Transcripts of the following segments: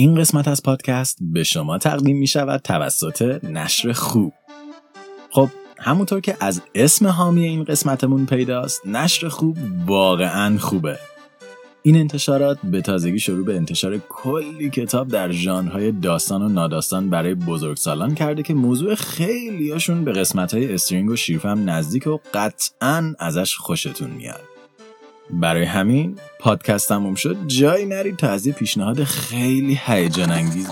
این قسمت از پادکست به شما تقدیم می شود توسط نشر خوب. خب همونطور که از اسم حامی این قسمتمون پیداست نشر خوب واقعا خوبه. این انتشارات به تازگی شروع به انتشار کلی کتاب در ژانرهای داستان و ناداستان برای بزرگسالان کرده که موضوع خیلیاشون به قسمتهای استرینگ و شیرفم نزدیک و قطعا ازش خوشتون میاد. برای همین پادکست تموم شد جایی نرید تا از یه پیشنهاد خیلی هیجان انگیز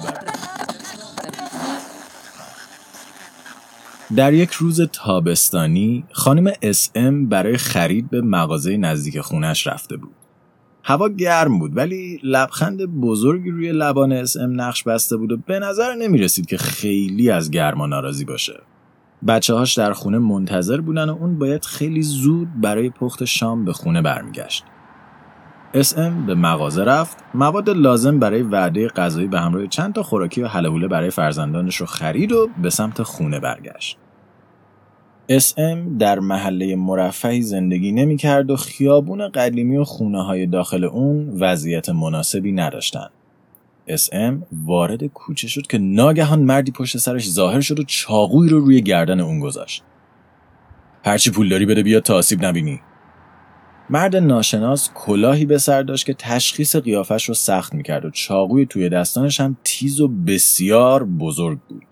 در یک روز تابستانی خانم SM برای خرید به مغازه نزدیک خونش رفته بود. هوا گرم بود ولی لبخند بزرگی روی لبان SM نقش بسته بود و به نظر نمی رسید که خیلی از گرما ناراضی باشه. بچه هاش در خونه منتظر بودن و اون باید خیلی زود برای پخت شام به خونه برمیگشت. ام به مغازه رفت مواد لازم برای وعده غذایی به همراه چند تا خوراکی و حلهوله برای فرزندانش رو خرید و به سمت خونه برگشت ام در محله مرفعی زندگی نمی کرد و خیابون قدیمی و خونه های داخل اون وضعیت مناسبی نداشتند. ام وارد کوچه شد که ناگهان مردی پشت سرش ظاهر شد و چاقوی رو روی گردن اون گذاشت. هرچی پول داری بده بیا تا آسیب نبینی. مرد ناشناس کلاهی به سر داشت که تشخیص قیافش رو سخت می‌کرد و چاقوی توی دستانش هم تیز و بسیار بزرگ بود.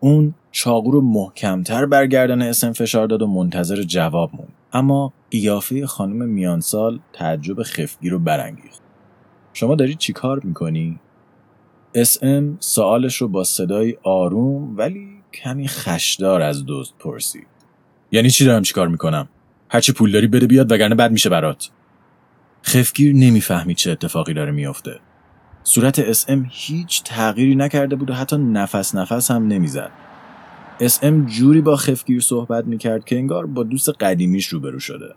اون چاقو رو محکمتر برگردن اسم فشار داد و منتظر جواب موند. اما قیافه خانم میانسال تعجب خفگی رو برانگیخت. شما داری چی کار می‌کنی؟ اسم سوالش رو با صدای آروم ولی کمی خشدار از دوست پرسید. یعنی چی دارم چیکار می‌کنم؟ هرچی پول داری بده بیاد وگرنه بد میشه برات. خفتگیر نمی‌فهمید چه اتفاقی داره میافته. صورت SM هیچ تغییری نکرده بود و حتی نفس نفس هم نمی‌زد. SM جوری با خفتگیر صحبت می‌کرد که انگار با دوست قدیمیش روبرو شده.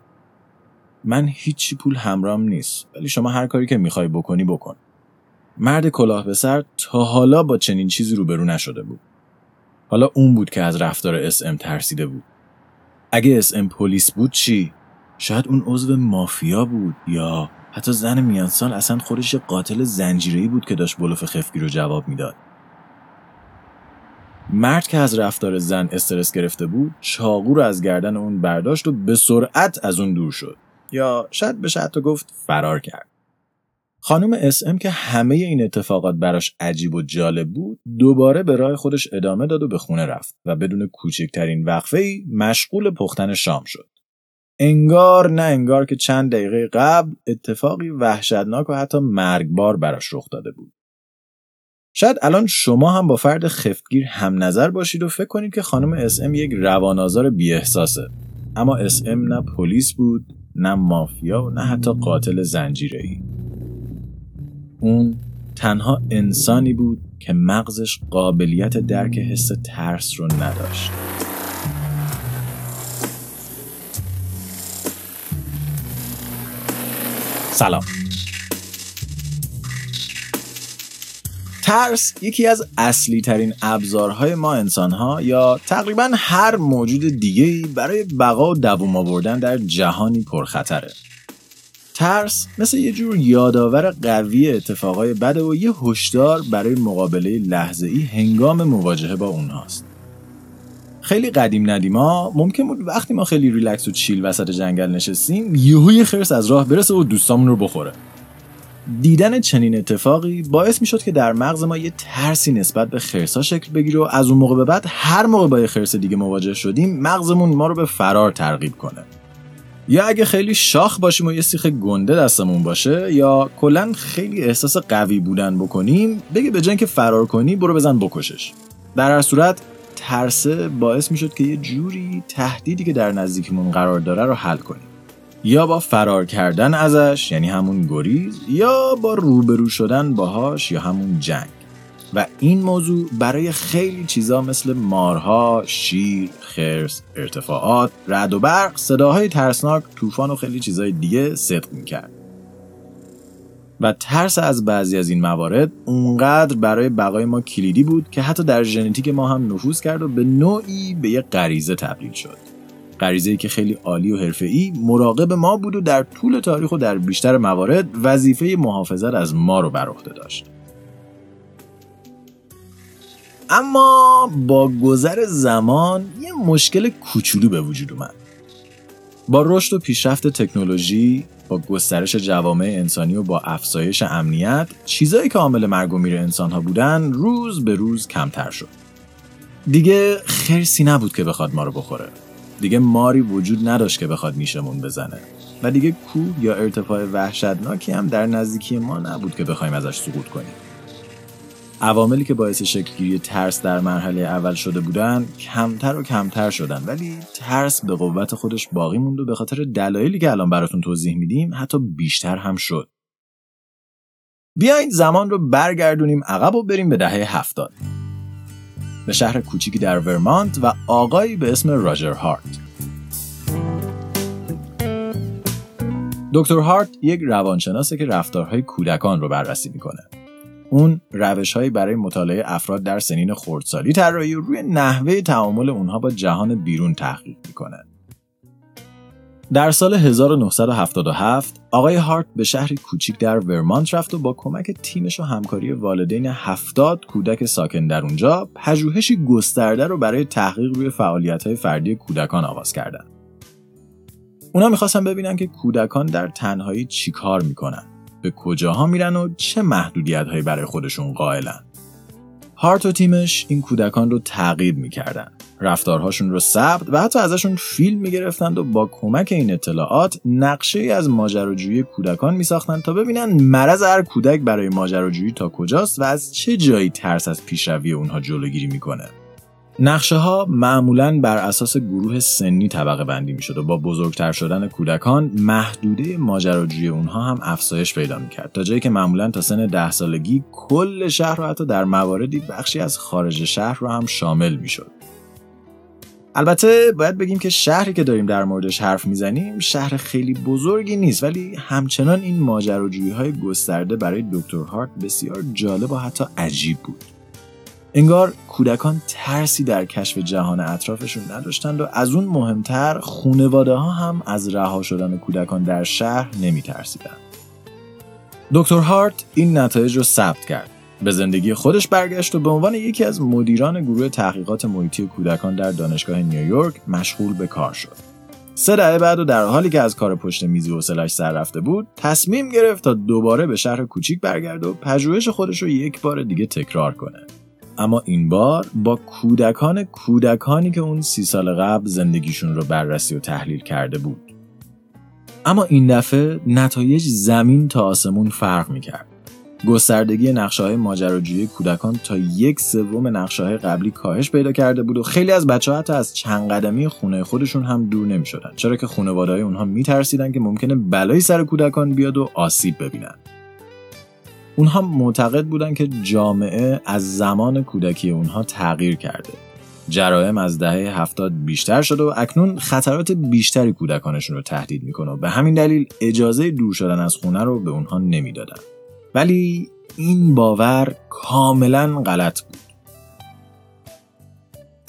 من هیچی پول همرام نیست ولی شما هر کاری که می‌خوای بکنی بکن. مرد کلاه به سر تا حالا با چنین چیزی روبرو نشده بود حالا اون بود که از رفتار اس ام ترسیده بود اگه اسم پلیس بود چی؟ شاید اون عضو مافیا بود یا حتی زن میانسال اصلا خودش قاتل زنجیره‌ای بود که داشت بلوف خفگی رو جواب می‌داد. مرد که از رفتار زن استرس گرفته بود چاقو رو از گردن اون برداشت و به سرعت از اون دور شد یا شاید بشه حتی گفت فرار کرد خانم SM که همه این اتفاقات براش عجیب و جالب بود دوباره به راه خودش ادامه داد و به خونه رفت و بدون کوچکترین وقفه ای مشغول پختن شام شد. انگار نه انگار که چند دقیقه قبل اتفاقی وحشتناک و حتی مرگبار براش رخ داده بود. شاید الان شما هم با فرد خفتگیر هم نظر باشید و فکر کنید که خانم SM یک روانازار بی احساسه اما اس ام نه پلیس بود نه مافیا و نه حتی قاتل زنجیره‌ای. اون تنها انسانی بود که مغزش قابلیت درک حس ترس رو نداشت. سلام. ترس یکی از اصلی ترین ابزارهای ما انسان ها یا تقریبا هر موجود دیگه برای بقا و دووم آوردن در جهانی پرخطره. ترس مثل یه جور یادآور قوی اتفاقای بد و یه هشدار برای مقابله لحظه ای هنگام مواجهه با اونهاست. خیلی قدیم ندیما ممکن بود وقتی ما خیلی ریلکس و چیل وسط جنگل نشستیم یهوی خرس از راه برسه و دوستامون رو بخوره. دیدن چنین اتفاقی باعث می‌شد که در مغز ما یه ترسی نسبت به خرسا شکل بگیره و از اون موقع به بعد هر موقع با یه خرس دیگه مواجه شدیم مغزمون ما رو به فرار ترغیب کنه. یا اگه خیلی شاخ باشیم و یه سیخ گنده دستمون باشه یا کلا خیلی احساس قوی بودن بکنیم بگه به که فرار کنی برو بزن بکشش. در هر صورت ترسه باعث می‌شد که یه جوری تهدیدی که در نزدیکمون قرار داره رو حل کنیم. یا با فرار کردن ازش یعنی همون گریز یا با روبرو شدن باهاش یا همون جنگ. و این موضوع برای خیلی چیزا مثل مارها، شیر، خرس، ارتفاعات، رد و برق، صداهای ترسناک، طوفان و خیلی چیزای دیگه صدق می‌کرد. و ترس از بعضی از این موارد اونقدر برای بقای ما کلیدی بود که حتی در ژنتیک ما هم نفوذ کرد و به نوعی به یک غریزه تبدیل شد. غریزه‌ای که خیلی عالی و حرفه‌ای مراقب ما بود و در طول تاریخ و در بیشتر موارد وظیفه محافظت از ما رو بر عهده داشت. اما با گذر زمان یه مشکل کوچولو به وجود اومد. با رشد و پیشرفت تکنولوژی با گسترش جوامع انسانی و با افزایش امنیت چیزایی که عامل مرگ و میر انسانها بودن روز به روز کمتر شد. دیگه خرسی نبود که بخواد ما رو بخوره. دیگه ماری وجود نداشت که بخواد نیشمون بزنه. و دیگه کوه یا ارتفاع وحشتناکی هم در نزدیکی ما نبود که بخوایم ازش سقوط کنیم. عواملی که باعث شکلگیری ترس در مرحله اول شده بودن کمتر و کمتر شدن ولی ترس به قوت خودش باقی موند و به خاطر دلایلی که الان براتون توضیح میدیم حتی بیشتر هم شد. بیایید زمان رو برگردونیم عقب و بریم به دهه هفتاد. به شهر کوچیکی در ورمانت و آقایی به اسم راجر هارت. دکتر هارت یک روانشناسه که رفتارهای کودکان رو بررسی می‌کنه. اون روش هایی برای مطالعه افراد در سنین خردسالی طراحی روی نحوه تعامل اونها با جهان بیرون تحقیق می‌کنه. در سال 1977 آقای هارت به شهری کوچیک در ورمانت رفت و با کمک تیمش و همکاری والدین 70 کودک ساکن در اونجا پژوهشی گسترده رو برای تحقیق روی فعالیت فردی کودکان آغاز کردند. اونا می‌خواستن ببینن که کودکان در تنهایی چیکار می‌کنن به کجاها میرن و چه محدودیت هایی برای خودشون قائلن. هارت و تیمش این کودکان رو تغییر می‌کردن. رفتارهاشون رو ثبت و حتی ازشون فیلم می‌گرفتند و با کمک این اطلاعات نقشه ای از ماجراجویی کودکان میساختند تا ببینن مرض هر کودک برای ماجراجویی تا کجاست و از چه جایی ترس از پیشروی اونها جلوگیری می‌کنه. نقشه ها معمولا بر اساس گروه سنی طبقه بندی می شد و با بزرگتر شدن کودکان محدوده ماجراجوی اونها هم افزایش پیدا می کرد تا جایی که معمولا تا سن ده سالگی کل شهر رو حتی در مواردی بخشی از خارج شهر رو هم شامل می شد. البته باید بگیم که شهری که داریم در موردش حرف می‌زنیم شهر خیلی بزرگی نیست ولی همچنان این ماجراجویی های گسترده برای دکتر هارت بسیار جالب و حتی عجیب بود. انگار کودکان ترسی در کشف جهان اطرافشون نداشتند و از اون مهمتر خونواده ها هم از رها شدن کودکان در شهر نمی ترسیدن. دکتر هارت این نتایج رو ثبت کرد. به زندگی خودش برگشت و به عنوان یکی از مدیران گروه تحقیقات محیطی کودکان در دانشگاه نیویورک مشغول به کار شد. سه دهه بعد و در حالی که از کار پشت میزی و سلش سر رفته بود تصمیم گرفت تا دوباره به شهر کوچیک برگرد و پژوهش خودش رو یک بار دیگه تکرار کنه اما این بار با کودکان کودکانی که اون سی سال قبل زندگیشون رو بررسی و تحلیل کرده بود. اما این دفعه نتایج زمین تا آسمون فرق می‌کرد. گستردگی نقشه های ماجراجویی کودکان تا یک سوم نقشه های قبلی کاهش پیدا کرده بود و خیلی از بچه ها حتی از چند قدمی خونه خودشون هم دور نمی شدن چرا که خانواده های اونها می ترسیدن که ممکنه بلایی سر کودکان بیاد و آسیب ببینن. اونها معتقد بودن که جامعه از زمان کودکی اونها تغییر کرده. جرائم از دهه هفتاد بیشتر شده و اکنون خطرات بیشتری کودکانشون رو تهدید می‌کنه و به همین دلیل اجازه دور شدن از خونه رو به اونها نمی‌دادن. ولی این باور کاملا غلط بود.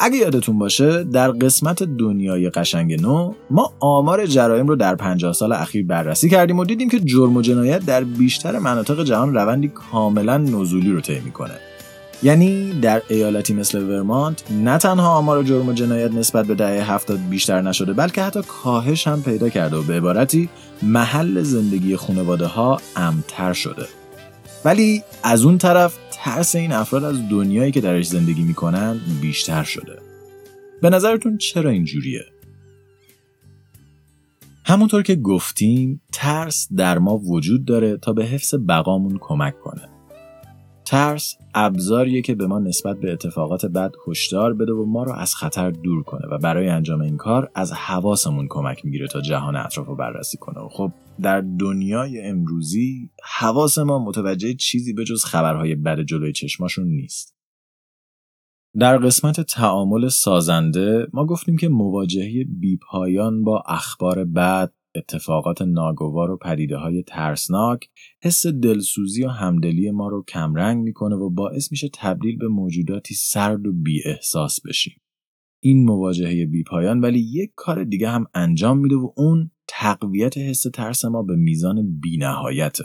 اگه یادتون باشه در قسمت دنیای قشنگ نو ما آمار جرایم رو در 50 سال اخیر بررسی کردیم و دیدیم که جرم و جنایت در بیشتر مناطق جهان روندی کاملا نزولی رو طی می‌کنه. یعنی در ایالتی مثل ورمانت نه تنها آمار جرم و جنایت نسبت به دهه هفتاد بیشتر نشده بلکه حتی کاهش هم پیدا کرده و به عبارتی محل زندگی خانواده ها امتر شده. ولی از اون طرف ترس این افراد از دنیایی که درش زندگی می‌کنن بیشتر شده به نظرتون چرا اینجوریه؟ همونطور که گفتیم ترس در ما وجود داره تا به حفظ بقامون کمک کنه ترس ابزاریه که به ما نسبت به اتفاقات بد هشدار بده و ما رو از خطر دور کنه و برای انجام این کار از حواسمون کمک می‌گیره تا جهان اطراف رو بررسی کنه. و خب در دنیای امروزی حواس ما متوجه چیزی به جز خبرهای بد جلوی چشماشون نیست. در قسمت تعامل سازنده ما گفتیم که مواجهه بیپایان با اخبار بد اتفاقات ناگوار و پدیده های ترسناک حس دلسوزی و همدلی ما رو کمرنگ می‌کنه و باعث میشه تبدیل به موجوداتی سرد و بی احساس بشیم. این مواجهه بی پایان ولی یک کار دیگه هم انجام میده و اون تقویت حس ترس ما به میزان بی نهایته.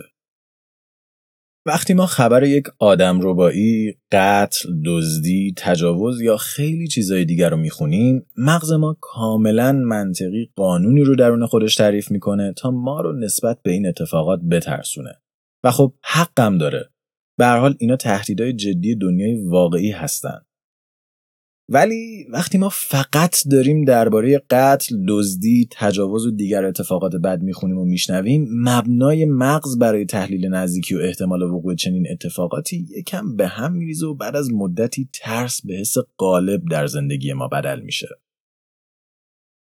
وقتی ما خبر یک آدم ربایی، قتل، دزدی، تجاوز یا خیلی چیزای دیگر رو می‌خونیم مغز ما کاملا منطقی قانونی رو درون خودش تعریف می‌کنه تا ما رو نسبت به این اتفاقات بترسونه. و خب حقم داره. به حال اینا تهدیدهای جدی دنیای واقعی هستن. ولی وقتی ما فقط داریم درباره قتل، دزدی، تجاوز و دیگر اتفاقات بد می‌خونیم و میشنویم مبنای مغز برای تحلیل نزدیکی و احتمال وقوع چنین اتفاقاتی یکم به هم میریزه و بعد از مدتی ترس به حس غالب در زندگی ما بدل میشه.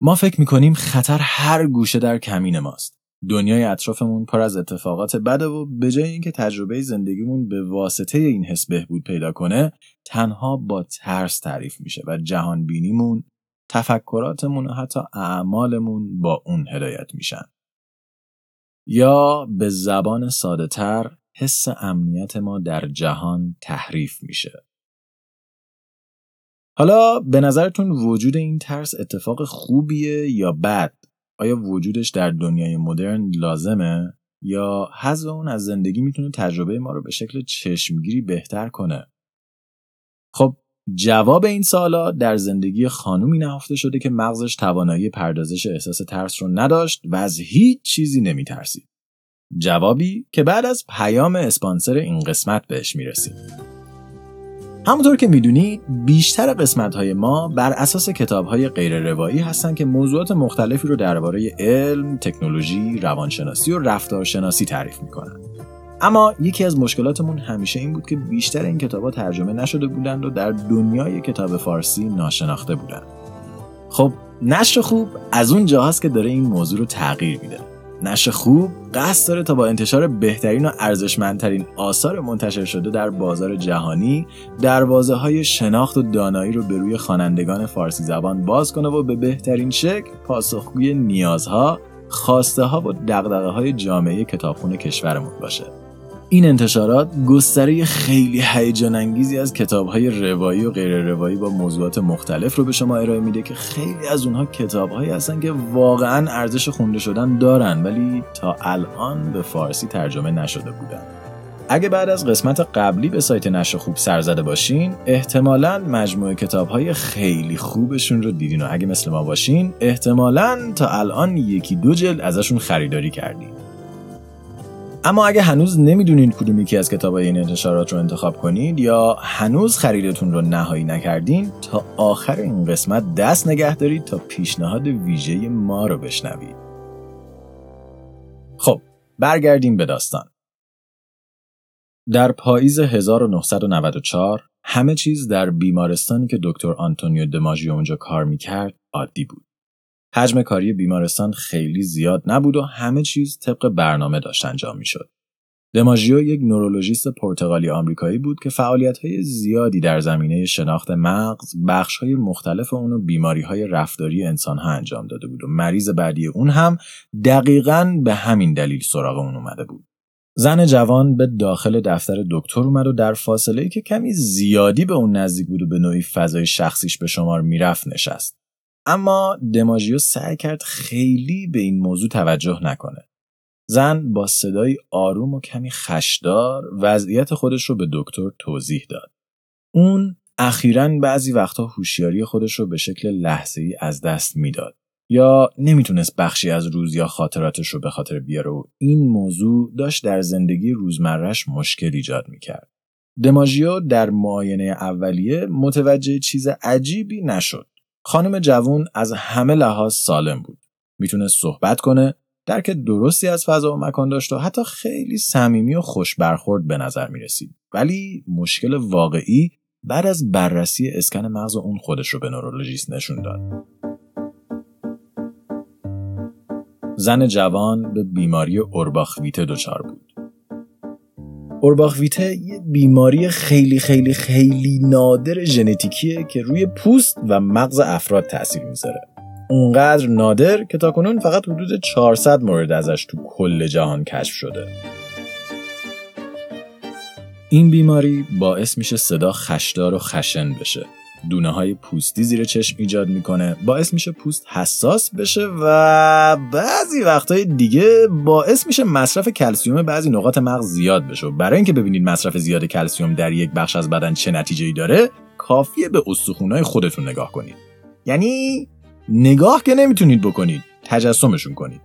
ما فکر می‌کنیم خطر هر گوشه در کمین ماست. دنیای اطرافمون پر از اتفاقات بده و به جای اینکه تجربه زندگیمون به واسطه این حس بهبود پیدا کنه تنها با ترس تعریف میشه و جهان بینیمون تفکراتمون و حتی اعمالمون با اون هدایت میشن. یا به زبان ساده تر حس امنیت ما در جهان تحریف میشه. حالا به نظرتون وجود این ترس اتفاق خوبیه یا بد؟ آیا وجودش در دنیای مدرن لازمه؟ یا حذف اون از زندگی می‌تونه تجربه ما رو به شکل چشمگیری بهتر کنه؟ خب جواب این سالا در زندگی خانومی نهفته شده که مغزش توانایی پردازش احساس ترس رو نداشت و از هیچ چیزی نمیترسید. جوابی که بعد از پیام اسپانسر این قسمت بهش می‌رسیم. همونطور که می‌دونید بیشتر قسمت های ما بر اساس کتاب های غیر روایی هستن که موضوعات مختلفی رو درباره علم، تکنولوژی، روانشناسی و رفتارشناسی تعریف می‌کنن. اما یکی از مشکلاتمون همیشه این بود که بیشتر این کتابها ترجمه نشده بودند و در دنیای کتاب فارسی ناشناخته بودند. خب نشر خوب از اون جاهاست که داره این موضوع رو تغییر میده. نشر خوب قصد داره تا با انتشار بهترین و ارزشمندترین آثار منتشر شده در بازار جهانی دروازه های شناخت و دانایی رو به روی خوانندگان فارسی زبان باز کنه و به بهترین شکل پاسخگوی نیازها، خواسته ها و دقدقه های جامعه کتابخونه کشورمون باشه. این انتشارات گستره خیلی هیجان انگیزی از کتابهای روایی و غیر روایی با موضوعات مختلف رو به شما ارائه میده که خیلی از اونها کتابهایی هستن که واقعا ارزش خونده شدن دارن ولی تا الان به فارسی ترجمه نشده بودن. اگه بعد از قسمت قبلی به سایت نشر خوب سر زده باشین احتمالا مجموعه کتاب های خیلی خوبشون رو دیدین و اگه مثل ما باشین احتمالا تا الان یکی دو جلد ازشون خریداری کردین اما اگه هنوز نمی‌دونین کدوم یکی از کتاب این انتشارات رو انتخاب کنید یا هنوز خریدتون رو نهایی نکردین تا آخر این قسمت دست نگه دارید تا پیشنهاد ویژه ما رو بشنوید. خب برگردیم به داستان. در پاییز 1994 همه چیز در بیمارستانی که دکتر آنتونیو دماژیو اونجا کار می‌کرد عادی بود. حجم کاری بیمارستان خیلی زیاد نبود و همه چیز طبق برنامه داشت انجام می‌شد. دماژیو یک نورولوژیست پرتغالی آمریکایی بود که های زیادی در زمینه شناخت مغز، های مختلف اون و های رفتاری انسانها انجام داده بود و مریض بعدی اون هم دقیقا به همین دلیل سراغ اون اومده بود. زن جوان به داخل دفتر دکتر اومد و در فاصله ای که کمی زیادی به اون نزدیک بود و به نوعی فضای شخصیش به شمار می‌رفت نشست. اما دماژیو سعی کرد خیلی به این موضوع توجه نکنه. زن با صدای آروم و کمی خشدار وضعیت خودش رو به دکتر توضیح داد. اون اخیرا بعضی وقتها هوشیاری خودش رو به شکل لحظه ای از دست می‌داد یا نمی‌تونست بخشی از روز یا خاطراتش رو به خاطر بیاره و این موضوع داشت در زندگی روزمرش مشکل ایجاد می‌کرد. دماژیو در معاینه اولیه متوجه چیز عجیبی نشد. خانم جوون از همه لحاظ سالم بود. می‌تونست صحبت کنه، درک درستی از فضا و مکان داشت و حتی خیلی صمیمی و خوش برخورد به نظر می رسید. ولی مشکل واقعی بعد از بررسی اسکن مغز اون خودش رو به نورولوژیست نشون داد. زن جوان به بیماری اورباخویته دچار بود. اورباخویته یه بیماری خیلی خیلی خیلی نادر ژنتیکیه که روی پوست و مغز افراد تاثیر می‌ذاره. اونقدر نادر که تاکنون فقط حدود 400 مورد ازش تو کل جهان کشف شده. این بیماری باعث میشه صدا خشدار و خشن بشه. دونه های پوستی زیر چشم ایجاد می‌کنه. باعث میشه پوست حساس بشه و بعضی وقتهای دیگه باعث میشه مصرف کلسیوم بعضی نقاط مغز زیاد بشه. برای اینکه ببینید مصرف زیاد کلسیوم در یک بخش از بدن چه نتیجه ای داره کافیه به استخونهای خودتون نگاه کنید. یعنی نگاه که نمی‌تونید بکنید تجسمشون کنید.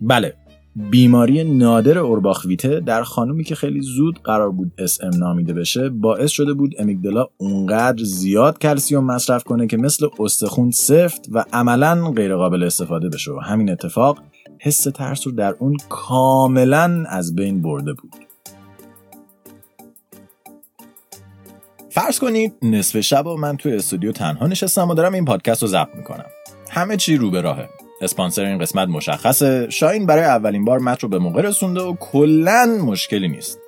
بله. بیماری نادر اورباخویته در خانومی که خیلی زود قرار بود ام نامیده بشه باعث شده بود امیگدلا اونقدر زیاد کلسیوم مصرف کنه که مثل استخون سفت و عملا غیرقابل استفاده بشه. و همین اتفاق حس ترس رو در اون کاملا از بین برده بود. فرض کنید نصف شب و من توی استودیو تنها نشستم و دارم این پادکست رو ضبط می‌کنم. همه چی رو به راهه. اسپانسر این قسمت مشخصه. شاین برای اولین بار متن رو به موقع رسونده و کلا مشکلی نیست.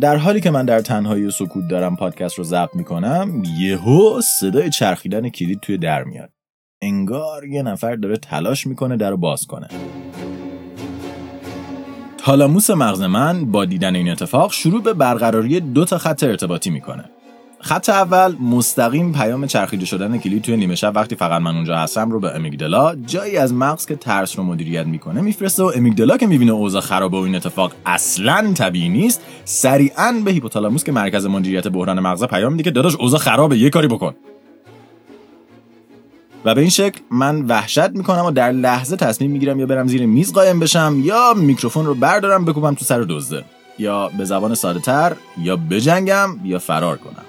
در حالی که من در تنهایی و سکوت دارم پادکست رو ضبط می‌کنم یهو صدای چرخیدن کلید توی در میاد. انگار یه نفر داره تلاش می‌کنه در رو باز کنه. تالاموس مغز من با دیدن این اتفاق شروع به برقراری دو تا خط ارتباطی می‌کنه. خط اول مستقیم پیام چرخیده شدن کلید توی نیمه شب وقتی فقط من اونجا هستم رو به امیگدلا جایی از مغز که ترس رو مدیریت می‌کنه میفرسته و امیگدلا که می‌بینه اوضاع خراب و این اتفاق اصلا طبیعی نیست سریعا به هیپوتالاموس که مرکز مدیریت بحران مغز پیام میده که داداش اوضاع خرابه یه کاری بکن. و به این شکل من وحشت می‌کنم و در لحظه تصمیم می‌گیرم یا برم زیر میز قایم بشم یا میکروفون رو بردارم بکوبم تو سر دزده. یا به زبان ساده تر یا بجنگم یا فرار کنم.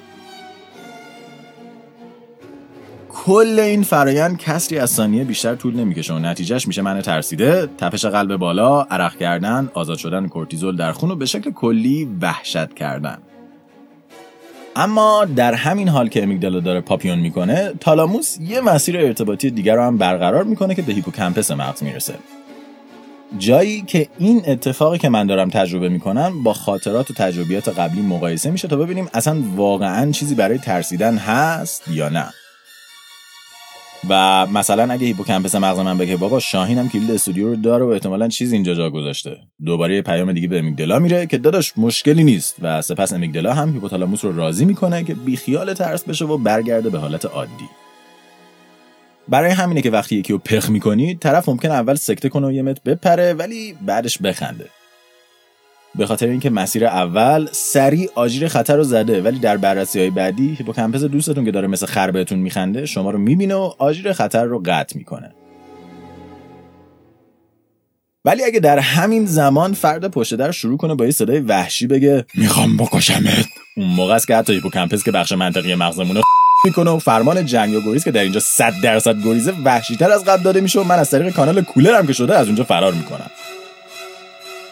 کل این فرایند کسری از ثانیه بیشتر طول نمی‌کشه و نتیجهش میشه من ترسیده. تپش قلب بالا عرق کردن آزاد شدن کورتیزول در خون و به شکل کلی وحشت کردن. اما در همین حال که امیگدالا داره پاپیون می‌کنه تالاموس یه مسیر ارتباطی دیگر رو هم برقرار می‌کنه که به هیپوکمپس مغز می‌رسه. جایی که این اتفاقی که من دارم تجربه می‌کنم با خاطرات و تجربیات قبلی مقایسه میشه تا ببینیم اصلا واقعا چیزی برای ترسیدن هست یا نه. و مثلا اگه هیپوکمپس مغز من بگه بابا شاهین هم کلید استودیو رو داره و احتمالا چیز اینجا جا گذاشته. دوباره یه پیام دیگه به امیگدلا میره که داداش مشکلی نیست و سپس امیگدلا هم هیپوتالاموس رو راضی می‌کنه که بیخیال ترس بشه و برگرده به حالت عادی. برای همینه که وقتی یکی رو پخ می‌کنی طرف ممکن اول سکته کنه و یه متر بپره ولی بعدش بخنده. به خاطر اینکه مسیر اول سریع آژیر خطر رو زده ولی در بررسی های بعدی هیپوکمپس دوستتون که داره مثل خر بهتون میخنده شما رو می‌بینه و آژیر خطر رو قطع می‌کنه. ولی اگه در همین زمان فرد پشت در شروع کنه با یه صدای وحشی بگه می‌خوام بکشمت. اون موقع است که حتی هیپوکمپس که بخش منطقی مغزمونه می‌کنه و فرمان جنگ و گریز که در اینجا 100 درصد گریزه وحشیتر از قبل داده میشه و من از طریق کانال کولرم که شده از اونجا فرار می‌کنم.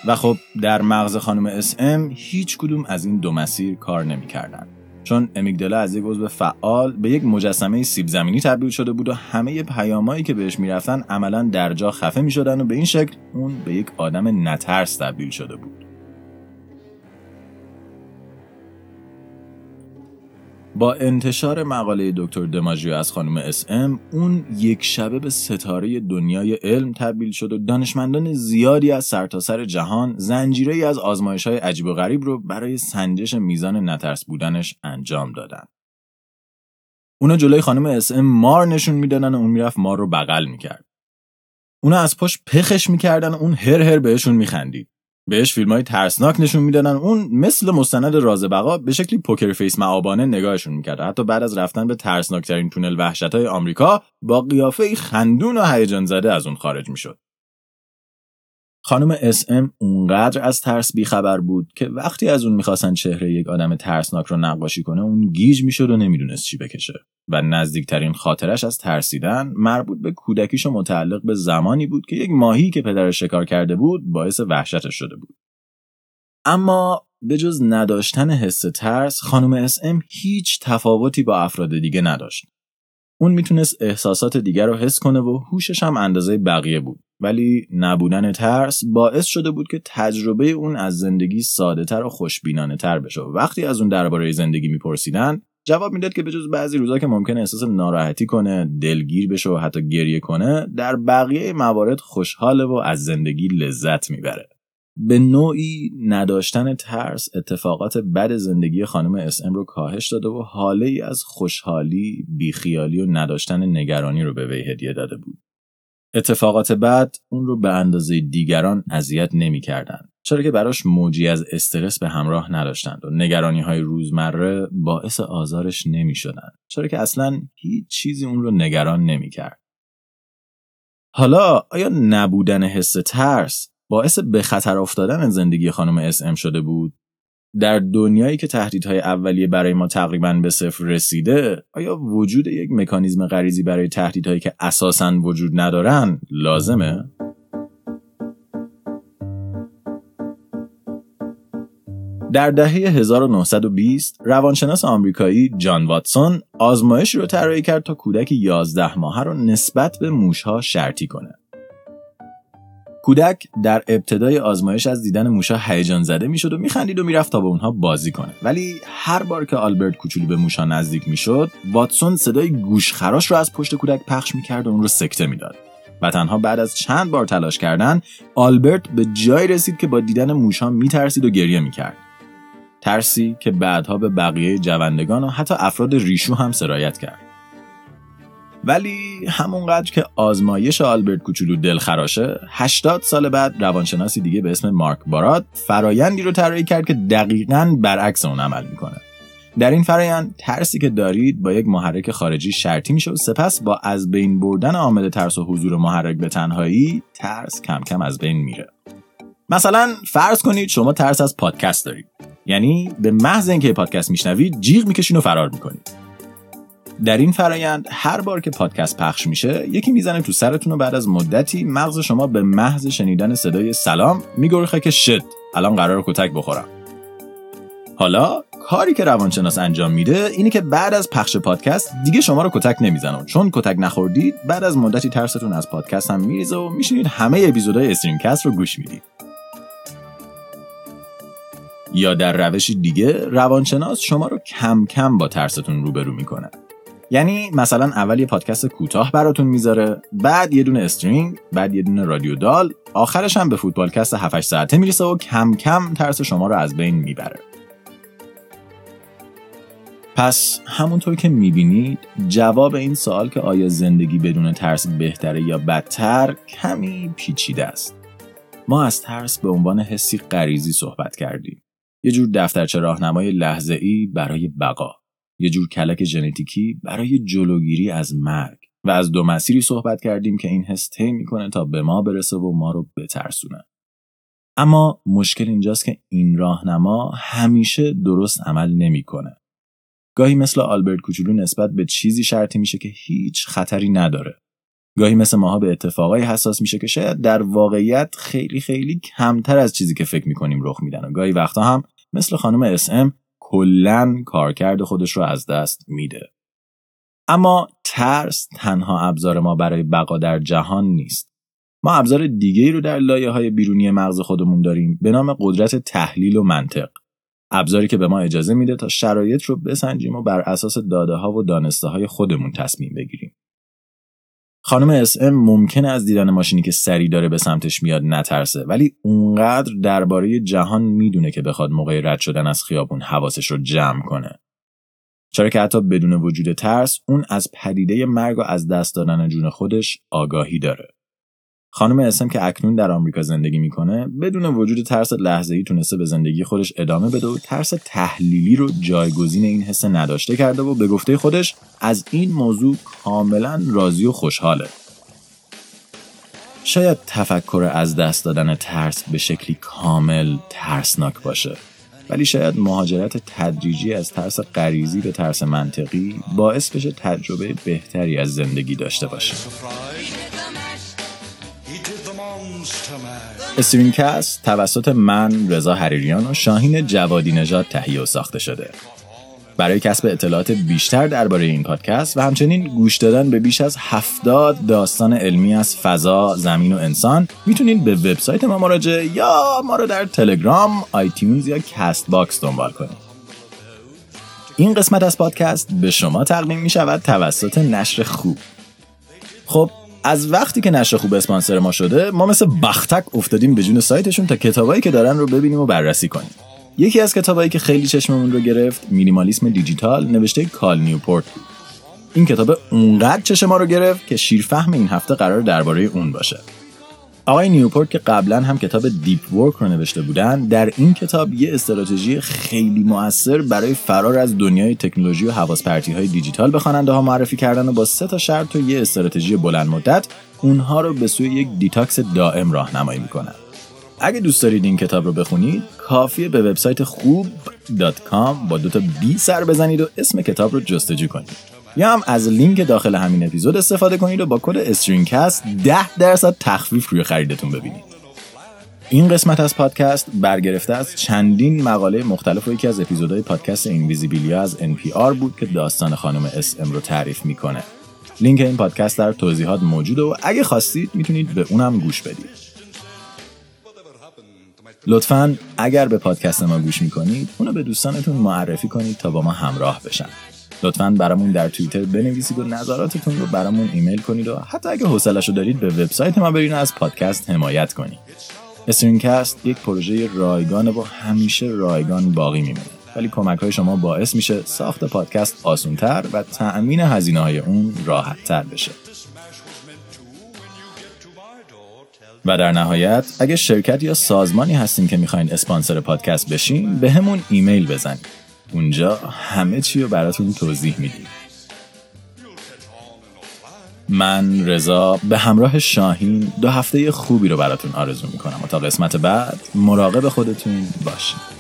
و خب در مغز خانم اس ام هیچ کدوم از این دو مسیر کار نمی‌کردن چون امیگدلا از یک عضو فعال به یک مجسمه سیب زمینی تبدیل شده بود و همه پیامایی که بهش می‌رفتن عملا در جا خفه می‌شدن و به این شکل اون به یک آدم نترس تبدیل شده بود. با انتشار مقاله دکتر دماجیو از خانم SM اون یک شبه به ستاره دنیای علم تبدیل شد و دانشمندان زیادی از سرتاسر سر جهان زنجیره ای از آزمایش های عجیب و غریب رو برای سنجش میزان نترس بودنش انجام دادن. اونا جلوی خانم SM مار نشون می‌دادن و اون می‌رفت مار رو بغل می‌کرد. اونا از پاش پخش می‌کردن و اون هر هر بهشون میخندید. بهش فیلم های ترسناک نشون می‌دادن. اون مثل مستند راز بقا به شکلی poker face مآبانه نگاهشون می‌کرد. حتی بعد از رفتن به ترسناکترین تونل وحشت های آمریکا با قیافه خندون و هیجان زده از اون خارج می‌شد. خانم SM اونقدر از ترس بیخبر بود که وقتی از اون می‌خواستن چهره یک آدم ترسناک رو نقاشی کنه اون گیج می‌شد و نمی‌دونست چی بکشه و نزدیکترین خاطرش از ترسیدن مربوط به کودکیش و متعلق به زمانی بود که یک ماهی که پدرش شکار کرده بود باعث وحشتش شده بود. اما به جز نداشتن حس ترس خانم SM هیچ تفاوتی با افراد دیگه نداشت. اون می‌تونست احساسات دیگر رو حس کنه و هوشش هم اندازه بقیه بود. ولی نبودن ترس باعث شده بود که تجربه اون از زندگی ساده تر و خوشبینانه تر بشه وقتی از اون درباره زندگی میپرسیدن جواب می‌داد که به جز بعضی روزا که ممکنه احساس ناراحتی کنه دلگیر بشه و حتی گریه کنه در بقیه موارد خوشحاله و از زندگی لذت می‌بره به نوعی نداشتن ترس اتفاقات بد زندگی خانم اسم رو کاهش داده و حاله ای از خوشحالی، بیخیالی و نداشتن نگرانی رو به وی هدیه داده بود. اتفاقات بعد اون رو به اندازه دیگران اذیت نمی‌کردند چرا که براش موجی از استرس به همراه نداشتند و نگرانی های روزمره باعث آزارش نمی شدن. چرا که اصلا هیچ چیزی اون رو نگران نمی کرد. حالا آیا نبودن حس ترس باعث به خطر افتادن زندگی خانم اس ام شده بود در دنیایی که تهدیدهای اولیه برای ما تقریبا به صفر رسیده آیا وجود یک مکانیزم غریزی برای تهدیدهایی که اساسا وجود ندارن لازمه در دهه 1920 روانشناس آمریکایی جان واتسون آزمایشی رو طراحی کرد تا کودک 11 ماهه رو نسبت به موشها شرطی کنه. کودک در ابتدای آزمایش از دیدن موشا هیجان زده می‌شد و میخندید و می‌رفت تا با اونها بازی کنه. ولی هر بار که آلبرت کوچولو به موشا نزدیک می‌شد واتسون صدای گوشخراش رو از پشت کودک پخش می‌کرد و اون رو سکته می‌داد. و تنها بعد از چند بار تلاش کردن آلبرت به جای رسید که با دیدن موشا میترسید و گریه می‌کرد. ترسی که بعدها به بقیه جوندگان و حتی افراد ریشو هم سرایت کرد. ولی همونقدر که آزمایش آلبرت کوچولو دلخراشه 80 سال بعد روانشناسی دیگه به اسم مارک بارات فرایندی رو طراحی کرد که دقیقا برعکس اون عمل می‌کنه. در این فرایند ترسی که دارید با یک محرک خارجی شرطی میشه و سپس با از بین بردن عامل ترس و حضور محرک به تنهایی ترس کم کم از بین میره. مثلا فرض کنید شما ترس از پادکست دارید. یعنی به محض اینکه پادکست میشنوید جیغ می‌کشین و فرار می‌کنید. در این فرایند هر بار که پادکست پخش میشه یکی می‌زنه تو سرتون و بعد از مدتی مغز شما به محض شنیدن صدای سلام میگرخه که شد الان قرار کتک بخورم. حالا کاری که روانشناس انجام میده اینه که بعد از پخش پادکست دیگه شما رو کتک نمی‌زنه. چون کتک نخوردید بعد از مدتی ترستون از پادکست هم میریزه و میشینید همه اپیزودهای استرینکست رو گوش می‌دید. یا در روش دیگه روانشناس شما رو کم کم با ترستون روبرو می‌کنه. یعنی مثلا اول یه پادکست کوتاه براتون می‌ذاره بعد یه دونه استرینگ بعد یه دونه رادیو دال آخرش هم به فوتبالکست 7 ساعته می‌رسه و کم کم ترس شما رو از بین می‌بره. پس همونطور که می‌بینید جواب این سوال که آیا زندگی بدون ترس بهتره یا بدتر کمی پیچیده است. ما از ترس به عنوان حسی غریزی صحبت کردیم. یه جور دفترچه راهنمای لحظه ای برای بقا. یه جور کلک ژنتیکی برای جلوگیری از مرگ. و از دو مسیری صحبت کردیم که این حس طی می‌کنه تا به ما برسه و ما رو بترسونه. اما مشکل اینجاست که این راهنما همیشه درست عمل نمی‌کنه. گاهی مثل آلبرت کوچولو نسبت به چیزی شرطی میشه که هیچ خطری نداره. گاهی مثل ماها به اتفاقای حساس میشه که شاید در واقعیت خیلی خیلی کمتر از چیزی که فکر می‌کنیم رخ میدن. و گاهی وقتا هم مثل خانم SM کلا کارکرد خودش رو از دست میده. اما ترس تنها ابزار ما برای بقا در جهان نیست. ما ابزار دیگه ای رو در لایه های بیرونی مغز خودمون داریم به نام قدرت تحلیل و منطق. ابزاری که به ما اجازه میده تا شرایط رو بسنجیم و بر اساس داده ها و دانسته های خودمون تصمیم بگیریم. خانم SM ممکنه از دیدن ماشینی که سریع داره به سمتش میاد نترسه ولی اونقدر درباره جهان می‌دونه که بخواد موقع رد شدن از خیابون حواسش رو جمع کنه. چرا که حتی بدون وجود ترس اون از پدیده مرگ و از دست دادن جون خودش آگاهی داره. خانم اسم که اکنون در آمریکا زندگی می‌کنه بدون وجود ترس لحظه‌ای تونسته به زندگی خودش ادامه بده و ترس تحلیلی رو جایگزین این حس نداشته کرده و به گفته خودش از این موضوع کاملا راضی و خوشحاله. شاید تفکر از دست دادن ترس به شکلی کامل ترسناک باشه ولی شاید مهاجرت تدریجی از ترس غریزی به ترس منطقی باعث بشه تجربه بهتری از زندگی داشته باشه. StringCast توسط من رضا حریریان و شاهین جوادی نژاد تهیه و ساخته شده برای کسب اطلاعات بیشتر درباره این پادکست و همچنین گوش دادن به بیش از هفتاد داستان علمی از فضا، زمین و انسان می‌تونید به وبسایت ما مراجعه یا ما رو در تلگرام، iTunes یا Castbox دنبال کنید. این قسمت از پادکست به شما تقدیم می شود توسط نشر خوب. خب از وقتی که نشر خوب اسپانسر ما شده ما مثل بختک افتادیم به جون سایتشون تا کتابایی که دارن رو ببینیم و بررسی کنیم. یکی از کتابایی که خیلی چشممون رو گرفت مینیمالیسم دیجیتال نوشته کال نیوپورت. این کتاب اونقدر چشم ما رو گرفت که شیرفهم این هفته قراره درباره اون باشه. آقای نیوپورت که قبلا هم کتاب Deep Work رو نوشته بودن در این کتاب یه استراتژی خیلی موثر برای فرار از دنیای تکنولوژی و حواس پرتی های دیجیتال به خواننده ها معرفی کردن و با سه تا شرط و یه استراتژی بلند مدت اونها رو به سوی یک detox دائم راهنمایی می‌کنن. اگه دوست دارید این کتاب رو بخونید کافیه به وبسایت خوب.com با دوتا B سر بزنید و اسم کتاب رو جستجو کنید. یا هم از لینک داخل همین اپیزود استفاده کنید و با کد StringCast 10 درصد تخفیف روی خریدتون ببینید این قسمت از پادکست برگرفته از چندین مقاله مختلف و یکی از اپیزودهای پادکست Invisibilia از NPR بود که داستان خانم SM رو تعریف می‌کنه. لینک این پادکست در توضیحات موجوده و اگه خواستید می‌تونید به اونم گوش بدید. لطفا اگر به پادکست ما گوش می‌کنید اونو به دوستانتون معرفی کنید تا با ما همراه بشن. لطفا برامون در توییتر بنویسید و نظراتتون رو برامون ایمیل کنید و حتی اگه حوصله‌شو دارید به وبسایت ما برین و از پادکست حمایت کنید. StringCast یک پروژه رایگان و همیشه رایگان باقی میمونه. ولی کمک های شما باعث میشه ساخت پادکست آسونتر و تأمین هزینه های اون راحت تر بشه. و در نهایت اگه شرکت یا سازمانی هستین که می‌خواین اسپانسر پادکست بشین به همون ایمیل بزنید. اونجا همه چی رو براتون توضیح میدیم. من رضا به همراه شاهین دو هفته خوبی رو براتون آرزو می‌کنم و تا قسمت بعد مراقب خودتون باشید